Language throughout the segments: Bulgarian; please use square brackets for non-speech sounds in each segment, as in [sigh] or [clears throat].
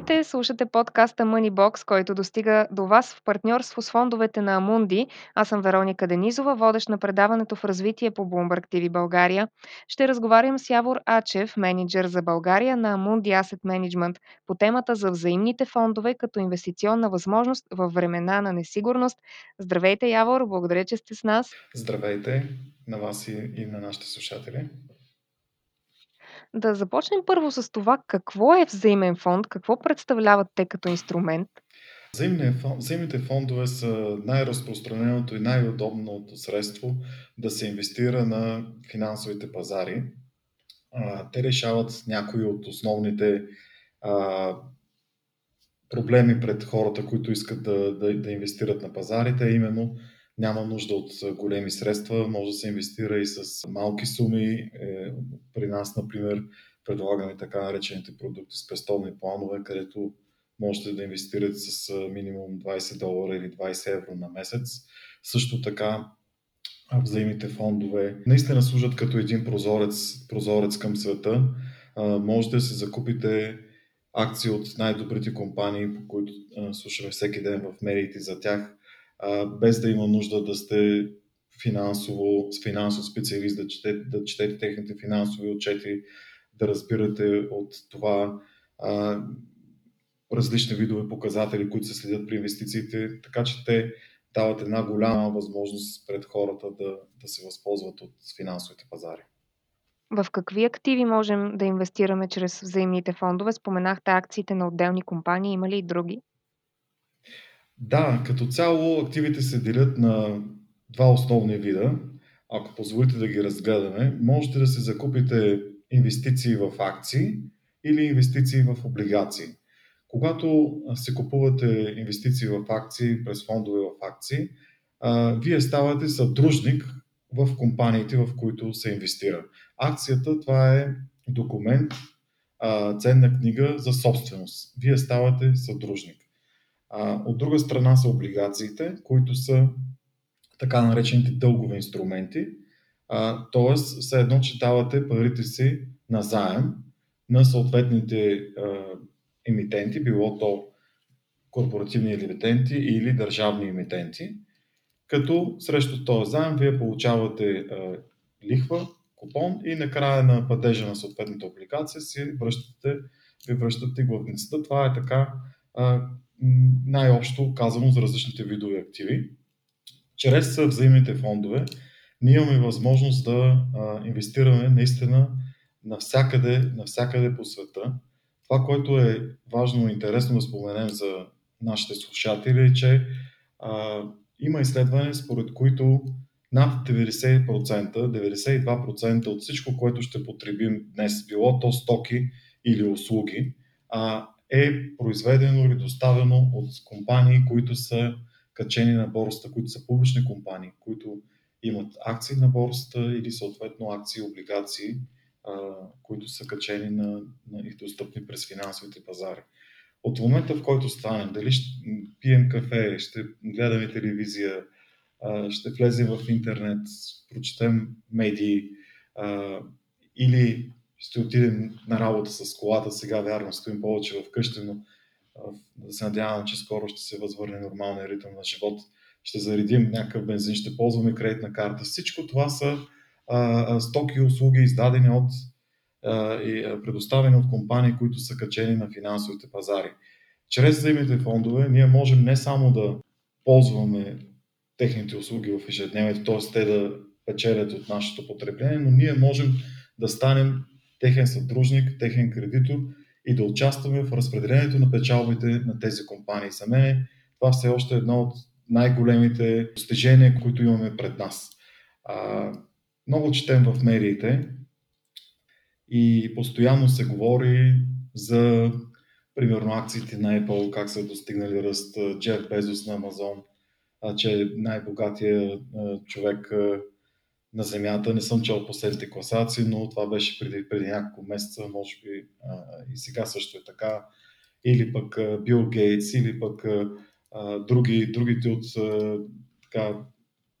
Здравейте, слушате подкаста Moneybox, който достига до вас в партньорство с фондовете на Амунди. Аз съм Вероника Денизова, водещ на предаването в развитие по Bloomberg TV България. Ще разговарям с Явор Ачев, менеджер за България на Амунди Asset Management, по темата за взаимните фондове като инвестиционна възможност във времена на несигурност. Здравейте, Явор, благодаря, че сте с нас. Здравейте на вас и, и на нашите слушатели. Да започнем първо с това какво е взаимен фонд, какво представляват те като инструмент. Взаимните фондове са най-разпространеното и най-удобното средство да се инвестира на финансовите пазари. Те решават някои от основните проблеми пред хората, които искат да, да, да инвестират на пазарите, именно няма нужда от големи средства, може да се инвестира и с малки суми. Е, при нас, например, предлагаме така наречените продукти с пестовни планове, където можете да инвестирате с минимум 20 долара или 20 евро на месец. Също така взаимните фондове наистина служат като един прозорец, прозорец към света. Можете да си закупите акции от най-добрите компании, по които слушаме всеки ден в медиите за тях без да има нужда да сте финансово, с финансов специалист, да четете, да четете техните финансови отчети, да разбирате от това а, различни видове показатели, които се следят при инвестициите, така че те дават една голяма възможност пред хората да, да се възползват от финансовите пазари. В какви активи можем да инвестираме чрез взаимните фондове? Споменахте акциите на отделни компании, има ли и други? Да, като цяло активите се делят на два основни вида. Ако позволите да ги разгледаме, можете да се закупите инвестиции в акции или инвестиции в облигации. Когато се купувате инвестиции в акции през фондове в акции, вие ставате съдружник в компаниите, в които се инвестира. Акцията това е документ, ценна книга за собственост. Все ставате съдружник. От друга страна са облигациите, които са така наречените дългови инструменти. т.е. все едно, че давате парите си на заем на съответните а, емитенти, било то корпоративни емитенти или държавни емитенти, като срещу този заем вие получавате лихва, купон и накрая на падежа на съответната облигация си връщате, ви връщате главницата. Това е така най-общо казано за различните видове активи. Чрез взаимните фондове ние имаме възможност да а, инвестираме наистина навсякъде, навсякъде по света. Това, което е важно и интересно да споменем за нашите слушатели е, че а, има изследване, според които над 90%, 92% от всичко, което ще потребим днес, било то стоки или услуги, а, е произведено или доставено от компании, които са качени на борста, които са публични компании, които имат акции на борста или съответно акции облигации, които са качени на, на и достъпни през финансовите пазари. От момента, в който станем, дали ще пием кафе, ще гледаме телевизия, ще влезем в интернет, прочетем медии или ще отидем на работа с колата, сега вярно стоим повече в къщи, но да се надявам, че скоро ще се възвърне нормалния ритъм на живот. Ще заредим някакъв бензин, ще ползваме кредитна карта. Всичко това са а, стоки и услуги, издадени от а, и предоставени от компании, които са качени на финансовите пазари. Чрез взаимните фондове ние можем не само да ползваме техните услуги в ежедневието, т.е. те да печелят от нашето потребление, но ние можем да станем техен съдружник, техен кредитор и да участваме в разпределението на печалбите на тези компании. За мен това все още е едно от най-големите достижения, които имаме пред нас. А, много четем в медиите и постоянно се говори за примерно акциите на Apple, как са достигнали ръст, Джеф Безос на Амазон, че най-богатия човек на Земята. Не съм чел последните класации, но това беше преди, преди няколко месеца, може би а, и сега също е така. Или пък а, Бил Гейтс, или пък а, други, другите от а, така,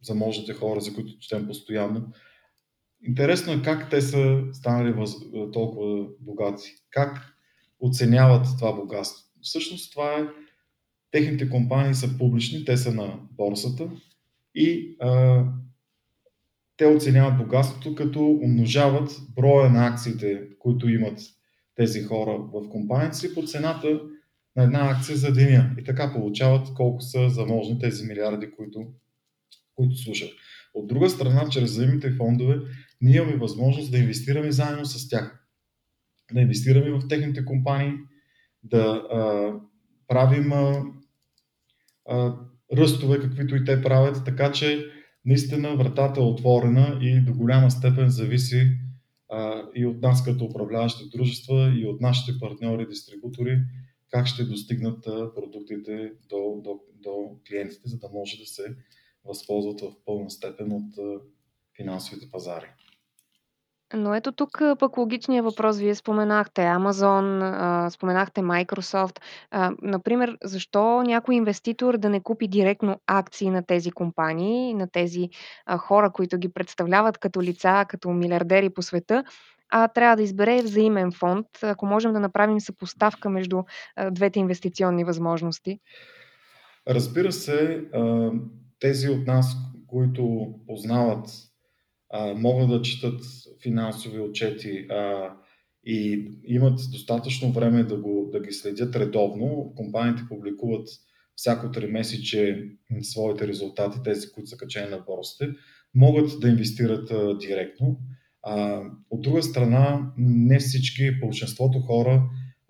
заможните хора, за които четем постоянно. Интересно е как те са станали въз, толкова богати. Как оценяват това богатство. Всъщност това е, техните компании са публични, те са на борсата и а, те оценяват богатството, като умножават броя на акциите, които имат тези хора в компанията си по цената на една акция за деня. И така получават колко са заможни тези милиарди, които, които слушат. От друга страна, чрез взаимните фондове, ние имаме възможност да инвестираме заедно с тях. Да инвестираме в техните компании, да а, правим а, а, ръстове, каквито и те правят, така че наистина вратата е отворена и до голяма степен зависи а, и от нас като управляващи дружества и от нашите партньори, дистрибутори, как ще достигнат а, продуктите до, до, до клиентите, за да може да се възползват в пълна степен от а, финансовите пазари. Но ето тук пък логичният въпрос. Вие споменахте Amazon, споменахте Microsoft. Например, защо някой инвеститор да не купи директно акции на тези компании, на тези хора, които ги представляват като лица, като милиардери по света, а трябва да избере взаимен фонд, ако можем да направим съпоставка между двете инвестиционни възможности? Разбира се, тези от нас, които познават а, могат да четат финансови отчети а, и имат достатъчно време да, го, да ги следят редовно. Компаниите публикуват всяко три месече своите резултати, тези, които са качени на борсите, могат да инвестират а, директно. А, от друга страна, не всички, большинството хора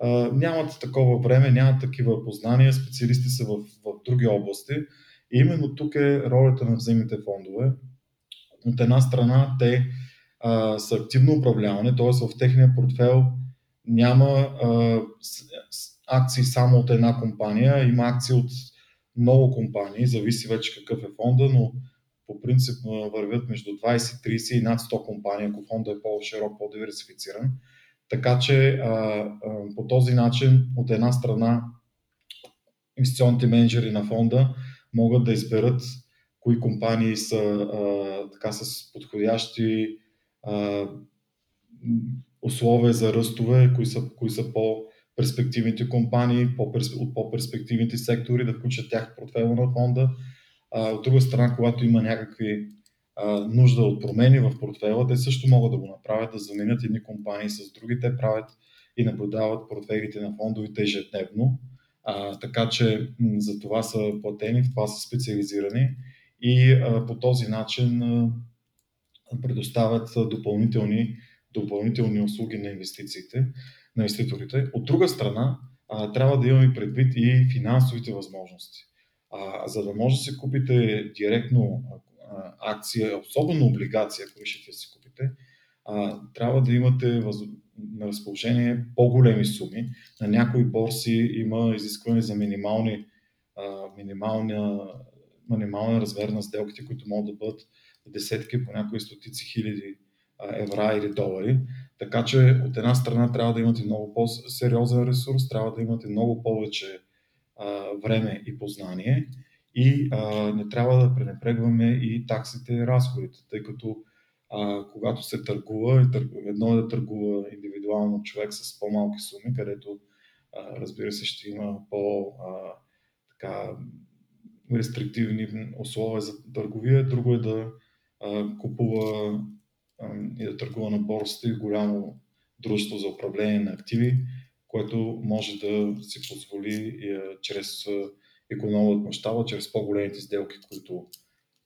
а, нямат такова време, нямат такива познания, специалисти са в, в други области. И именно тук е ролята на взаимните фондове от една страна те а, са активно управлявани, т.е. в техния портфел няма а, акции само от една компания, има акции от много компании, зависи вече какъв е фонда, но по принцип вървят между 20, 30 и над 100 компании, ако фонда е по-широк, по-диверсифициран. Така че а, а, по този начин, от една страна, инвестиционните менеджери на фонда могат да изберат кои компании са а, така с подходящи а, условия за ръстове, кои са, кои са по-перспективните компании, от по-перспективните сектори, да включат тях в портфела на фонда. А, от друга страна, когато има някакви а, нужда от промени в портфела, те също могат да го направят, да заменят едни компании с други. Те правят и наблюдават портфелите на фондовите ежедневно. А, така че м- за това са платени, в това са специализирани и по този начин предоставят допълнителни, допълнителни услуги на инвестициите, на инвеститорите. От друга страна, трябва да имаме предвид и финансовите възможности. За да може да си купите директно акция, особено облигация, ако решите да си купите, трябва да имате на разположение по-големи суми. На някои борси има изискване за минимални, минимална минимален размер на сделките, които могат да бъдат десетки, по някои стотици хиляди евра или долари. Така че от една страна трябва да имате много по-сериозен ресурс, трябва да имате много повече а, време и познание и а, не трябва да пренепрегваме и таксите и разходите, тъй като а, когато се търгува, едно е да търгува индивидуално човек с по-малки суми, където а, разбира се ще има по- а, така, рестриктивни условия за търговия, друго е да а, купува а, и да търгува на борсата и голямо дружество за управление на активи, което може да си позволи а, чрез економия мащаба, чрез по-големите сделки, които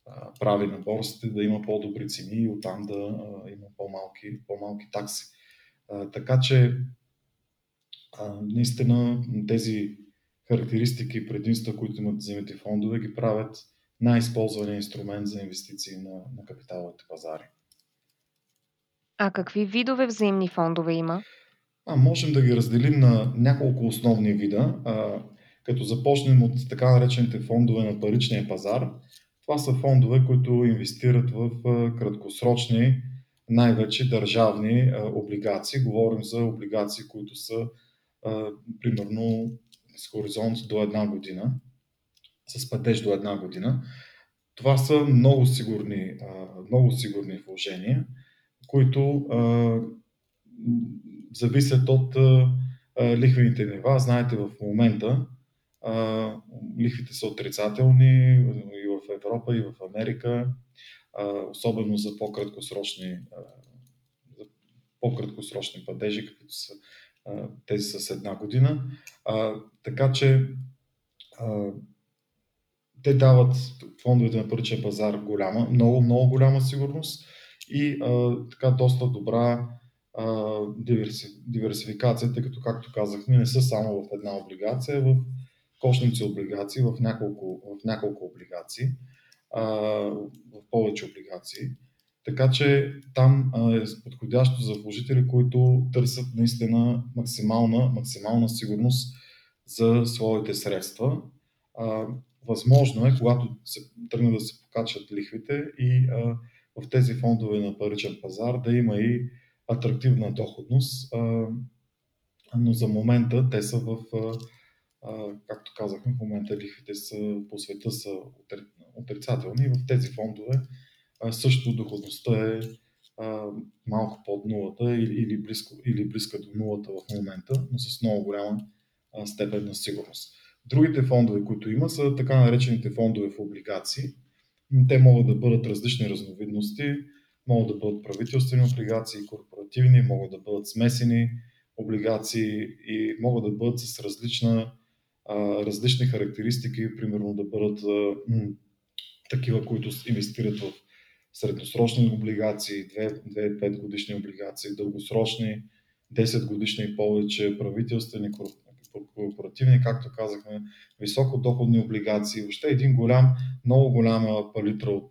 а, прави на борсата, да има по-добри цени и оттам да а, има по-малки, по-малки такси. А, така че а, наистина тези характеристики и предимства, които имат взаимните фондове, ги правят най-използвания инструмент за инвестиции на, на капиталовите пазари. А какви видове взаимни фондове има? А, можем да ги разделим на няколко основни вида, а, като започнем от така наречените фондове на паричния пазар. Това са фондове, които инвестират в а, краткосрочни, най-вече държавни а, облигации. Говорим за облигации, които са а, примерно с хоризонт до една година, с падеж до една година. Това са много сигурни, много сигурни вложения, които зависят от лихвените нива. Знаете, в момента лихвите са отрицателни и в Европа, и в Америка, особено за по-краткосрочни, по-краткосрочни падежи, като са тези с една година. Така че те дават фондовете на паричен пазар голяма, много, много голяма сигурност и а, така доста добра а, диверси, диверсификация, тъй като, както казахме, не са само в една облигация, в кошници облигации, в няколко, в няколко облигации, а, в повече облигации. Така че там е подходящо за вложители, които търсят наистина максимална, максимална сигурност за своите средства. Възможно е, когато се тръгне да се покачат лихвите и в тези фондове на паричен пазар да има и атрактивна доходност, но за момента те са в, както казахме, в момента лихвите са, по света са отрицателни и в тези фондове също доходността е малко под нулата или, близко, или близка до нулата в момента, но с много голяма а, степен на сигурност. Другите фондове, които има, са така наречените фондове в облигации. Те могат да бъдат различни разновидности, могат да бъдат правителствени облигации, корпоративни, могат да бъдат смесени облигации и могат да бъдат с различна, различни характеристики, примерно да бъдат такива, които инвестират в средносрочни облигации, 2-5 годишни облигации, дългосрочни, 10 годишни и повече, правителствени, корпоративни, както казахме, високодоходни облигации. Въобще един голям, много голяма палитра от,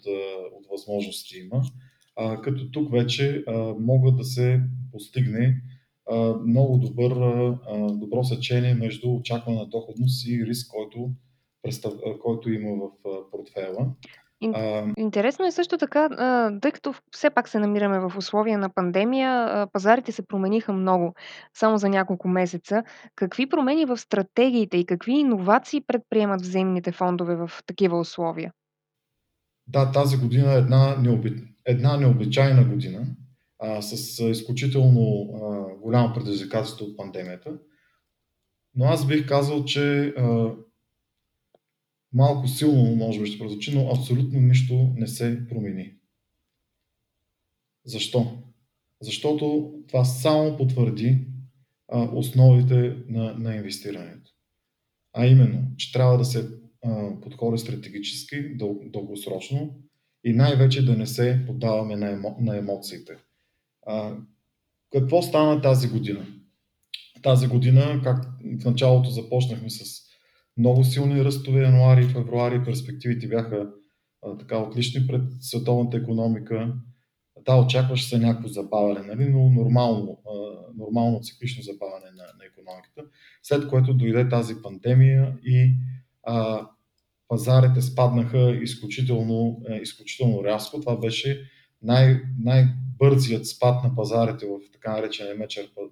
от възможности има. А, като тук вече а, могат да се постигне а, много добър, а, добро сечение между очаквана доходност и риск, който, който има в портфела. Интересно е също така, тъй като все пак се намираме в условия на пандемия, пазарите се промениха много само за няколко месеца. Какви промени в стратегиите и какви иновации предприемат взаимните фондове в такива условия? Да, тази година е една, необи... една необичайна година а, с изключително а, голямо предизвикателство от пандемията. Но аз бих казал, че а, малко силно може би ще прозвучи, но абсолютно нищо не се промени. Защо? Защото това само потвърди а, основите на, на инвестирането. А именно, че трябва да се а, подходи стратегически, дъл, дългосрочно и най-вече да не се поддаваме на, емо, на емоциите. А, какво стана тази година? Тази година, как в началото започнахме с много силни ръстове януари и февруари. Перспективите бяха а, така отлични пред световната економика. Да, очакваше се някакво забавяне, нали? но нормално, а, нормално циклично забавяне на, на економиката. След което дойде тази пандемия и а, пазарите спаднаха изключително, е, изключително рязко. Това беше най- най-бързият спад на пазарите в така наречения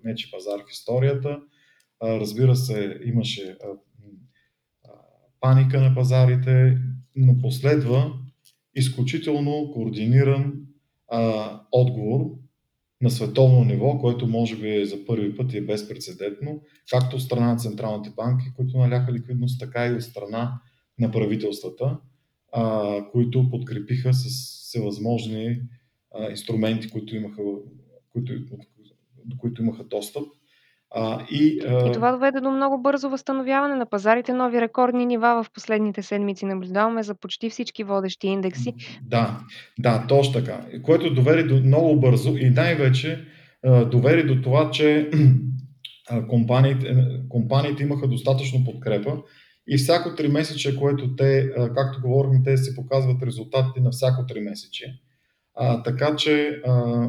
мечи пазар в историята. А, разбира се, имаше паника на пазарите, но последва изключително координиран а, отговор на световно ниво, което може би за първи път е безпредседентно, както от страна на централните банки, които наляха ликвидност, така и от страна на правителствата, а, които подкрепиха с всевъзможни а, инструменти, които имаха, които, до които имаха достъп. А, и, а... и това доведе до много бързо възстановяване на пазарите. Нови рекордни нива в последните седмици наблюдаваме за почти всички водещи индекси. Да, да, точно така. Което доведе до много бързо и най-вече доведе до това, че компаниите, компаниите имаха достатъчно подкрепа и всяко три месече, което те, както говорихме, те се показват резултатите на всяко три месече. А, така че а,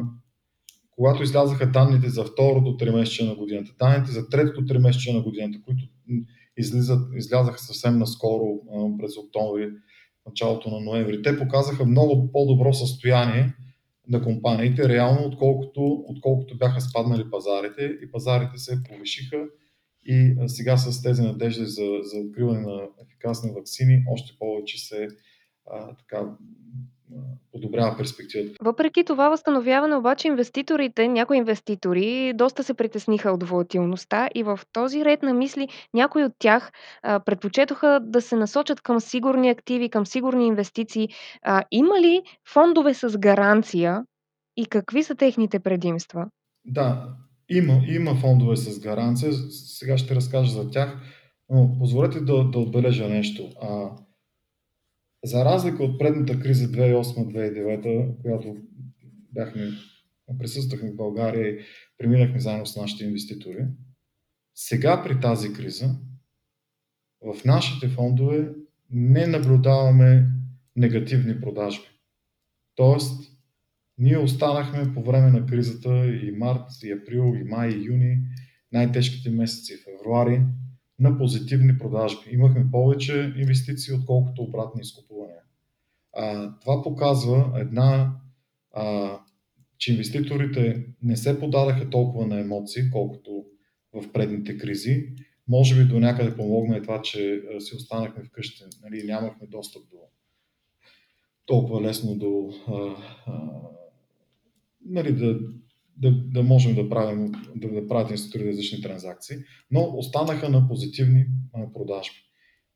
когато излязаха данните за второто тримесечие на годината, данните за третото тримесечие на годината, които излизат, излязаха съвсем наскоро през октомври, началото на ноември, те показаха много по-добро състояние на компаниите, реално, отколкото, отколкото бяха спаднали пазарите и пазарите се повишиха. И сега с тези надежди за, за откриване на ефикасни вакцини, още повече се а, така, подобрява перспективата. Въпреки това възстановяване обаче инвеститорите, някои инвеститори доста се притесниха от волатилността и в този ред на мисли някои от тях а, предпочетоха да се насочат към сигурни активи, към сигурни инвестиции. А, има ли фондове с гаранция и какви са техните предимства? Да, има, има фондове с гаранция. Сега ще разкажа за тях. Но позволете да, да отбележа нещо. А, за разлика от предната криза 2008-2009, която бяхме, присъствахме в България и преминахме заедно с нашите инвеститори, сега при тази криза в нашите фондове не наблюдаваме негативни продажби. Тоест, ние останахме по време на кризата и март, и април, и май, и юни, най-тежките месеци, февруари, на позитивни продажби. Имахме повече инвестиции, отколкото обратни изкупувания. А, това показва една, а, че инвеститорите не се подадаха толкова на емоции, колкото в предните кризи. Може би до някъде помогна и това, че си останахме вкъщи, нали, нямахме достъп до толкова лесно до а, а, нали, да, да, да можем да правим, да, да правят институти различни транзакции, но останаха на позитивни продажби.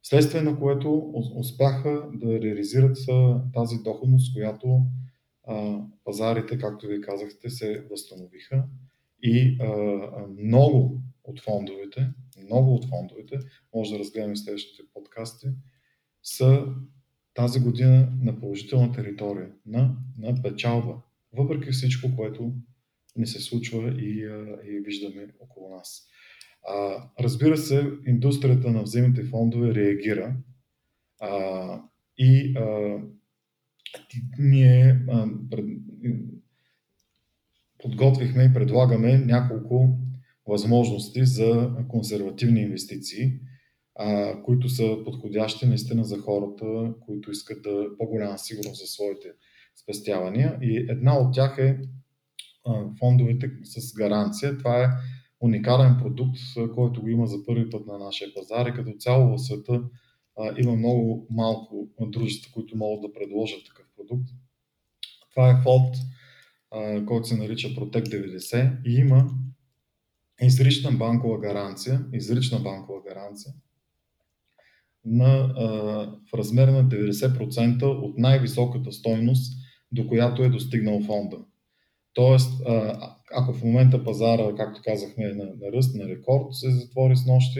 Следствие на което успяха да реализират тази доходност, която пазарите, както ви казахте, се възстановиха и много от фондовете, много от фондовете, може да разгледаме в следващите подкасти, са тази година на положителна територия, на, на печалба, въпреки всичко, което не се случва и, и виждаме около нас. А, разбира се, индустрията на взаимните фондове реагира а, и а, ние а, пред, подготвихме и предлагаме няколко възможности за консервативни инвестиции, а, които са подходящи наистина за хората, които искат да по-голяма сигурност за своите спестявания. И една от тях е фондовете с гаранция. Това е уникален продукт, който го има за първи път на нашия пазар и като цяло в света има много малко дружества, които могат да предложат такъв продукт. Това е фонд, който се нарича Protect 90 и има изрична банкова гаранция, изрична банкова гаранция на, в размер на 90% от най-високата стойност, до която е достигнал фонда. Тоест, ако в момента пазара, както казахме, е на, на ръст, на рекорд, се затвори с нощи,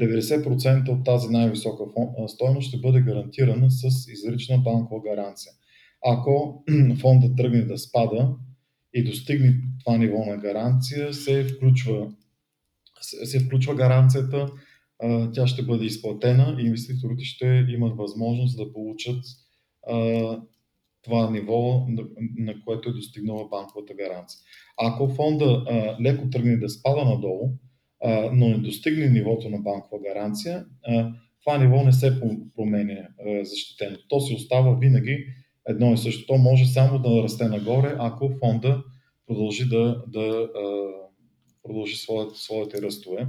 90% от тази най-висока стойност ще бъде гарантирана с изрична банкова гаранция. Ако [clears throat] фонда тръгне да спада и достигне това ниво на гаранция, се включва, се включва гаранцията, тя ще бъде изплатена и инвеститорите ще имат възможност да получат това ниво, на, което е достигнала банковата гаранция. Ако фонда а, леко тръгне да спада надолу, а, но не достигне нивото на банкова гаранция, а, това ниво не се променя а, защитено. То си остава винаги едно и също. То може само да расте нагоре, ако фонда продължи да, да а, продължи своите, своите ръстове.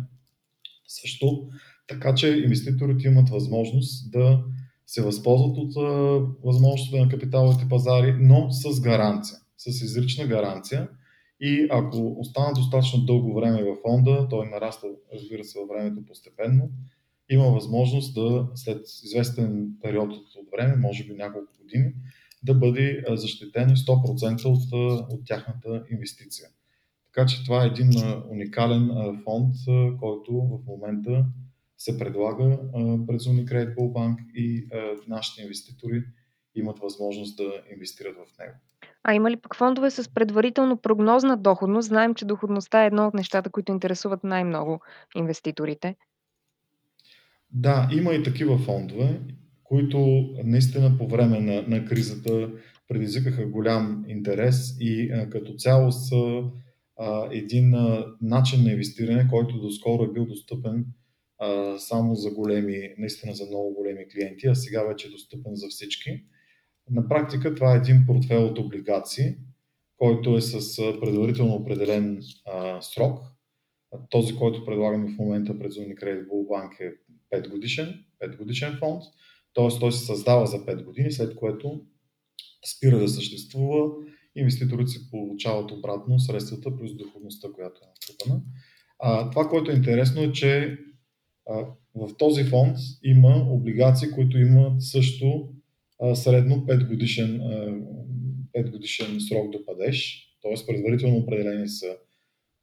Също така, че инвеститорите имат възможност да се възползват от възможностите на капиталовите пазари, но с гаранция, с изрична гаранция. И ако остана достатъчно дълго време във фонда, той нараства, разбира се, във времето постепенно, има възможност да след известен период от време, може би няколко години, да бъде защитен 100% от, от тяхната инвестиция. Така че това е един уникален фонд, който в момента се предлага през Unicredit Bank и нашите инвеститори имат възможност да инвестират в него. А има ли пък фондове с предварително прогнозна доходност? Знаем, че доходността е едно от нещата, които интересуват най-много инвеститорите. Да, има и такива фондове, които наистина по време на, на кризата предизвикаха голям интерес и а, като цяло са а, един а, начин на инвестиране, който доскоро е бил достъпен а, само за големи, наистина за много големи клиенти, а сега вече е достъпен за всички. На практика това е един портфел от облигации, който е с предварително определен а, срок. Този, който предлагаме в момента през Unicredit Bank е 5 годишен, 5 годишен фонд, т.е. той се създава за 5 години, след което спира да съществува, инвеститорите си получават обратно средствата плюс доходността, която е натрупана. А, това, което е интересно е, че в този фонд има облигации, които имат също средно 5 годишен, а, 5 годишен срок до падеж, т.е. предварително определени са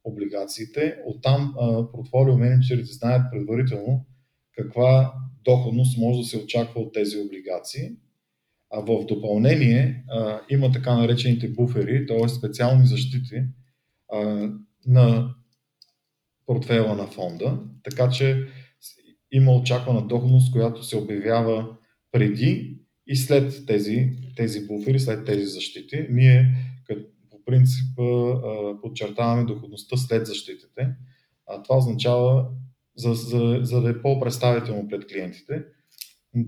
облигациите. Оттам портфолио менеджерите знаят предварително каква доходност може да се очаква от тези облигации. А в допълнение а, има така наречените буфери, т.е. специални защити а, на портфела на фонда, така че има очаквана доходност, която се обявява преди и след тези, тези буфери, след тези защити. Ние по принцип подчертаваме доходността след защитите. А това означава, за, за, за да е по-представително пред клиентите,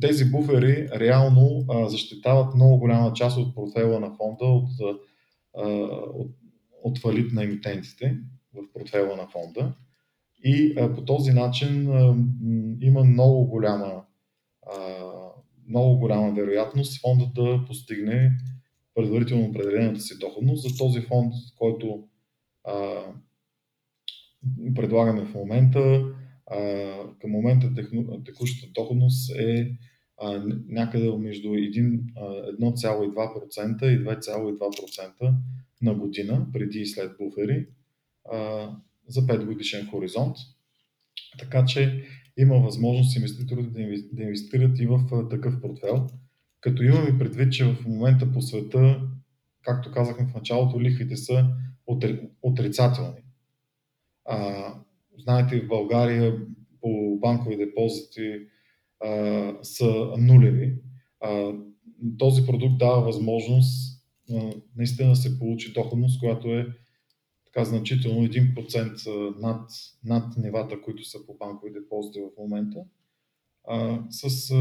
тези буфери реално защитават много голяма част от портфела на фонда от, а, от, от фалит на емитентите в портфела на фонда. И а, по този начин а, има много голяма, а, много голяма вероятност фонда да постигне предварително определената си доходност. За този фонд, който а, предлагаме в момента, а, към момента техно, текущата доходност е а, някъде между 1,2% и 2,2% на година, преди и след буфери, а, за 5 годишен хоризонт. Така че има възможност инвеститорите да инвестират и в такъв портфел, като имаме предвид, че в момента по света, както казахме в началото, лихвите са отрицателни. А, знаете, в България по банкови депозити а, са нулеви. А, този продукт дава възможност а, наистина да се получи доходност, която е така значително 1% над, над нивата, които са по банкови депозити в момента, а, с,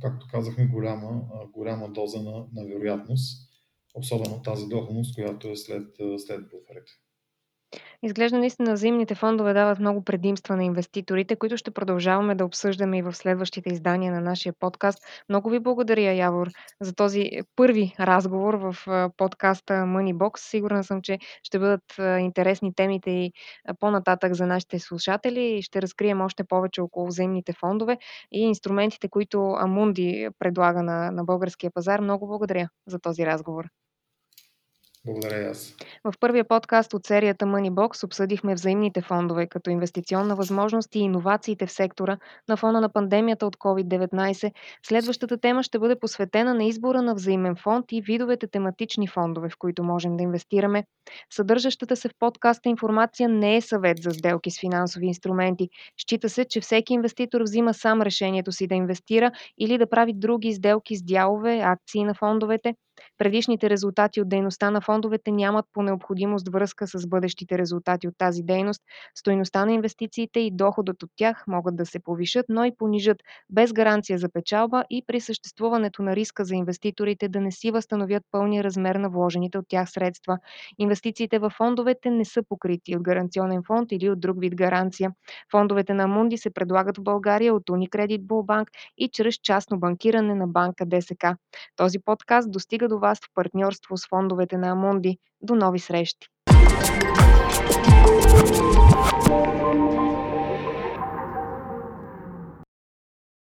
както казахме, голяма, голяма доза на, на вероятност, особено тази доходност, която е след, след буферите. Изглежда наистина взаимните фондове дават много предимства на инвеститорите, които ще продължаваме да обсъждаме и в следващите издания на нашия подкаст. Много ви благодаря, Явор, за този първи разговор в подкаста Moneybox. Сигурна съм, че ще бъдат интересни темите и по-нататък за нашите слушатели и ще разкрием още повече около взаимните фондове и инструментите, които Амунди предлага на, на българския пазар. Много благодаря за този разговор. Благодаря аз. В първия подкаст от серията Moneybox обсъдихме взаимните фондове като инвестиционна възможност и иновациите в сектора на фона на пандемията от COVID-19. Следващата тема ще бъде посветена на избора на взаимен фонд и видовете тематични фондове, в които можем да инвестираме. Съдържащата се в подкаста информация не е съвет за сделки с финансови инструменти. Счита се, че всеки инвеститор взима сам решението си да инвестира или да прави други сделки с дялове, акции на фондовете. Предишните резултати от дейността на фондовете нямат по необходимост връзка с бъдещите резултати от тази дейност. Стойността на инвестициите и доходът от тях могат да се повишат, но и понижат без гаранция за печалба и при съществуването на риска за инвеститорите да не си възстановят пълния размер на вложените от тях средства. Инвестициите в фондовете не са покрити от гаранционен фонд или от друг вид гаранция. Фондовете на Мунди се предлагат в България от Unicredit Bullbank и чрез частно банкиране на банка ДСК. Този подкаст достига до вас в партньорство с фондовете на Амунди. До нови срещи!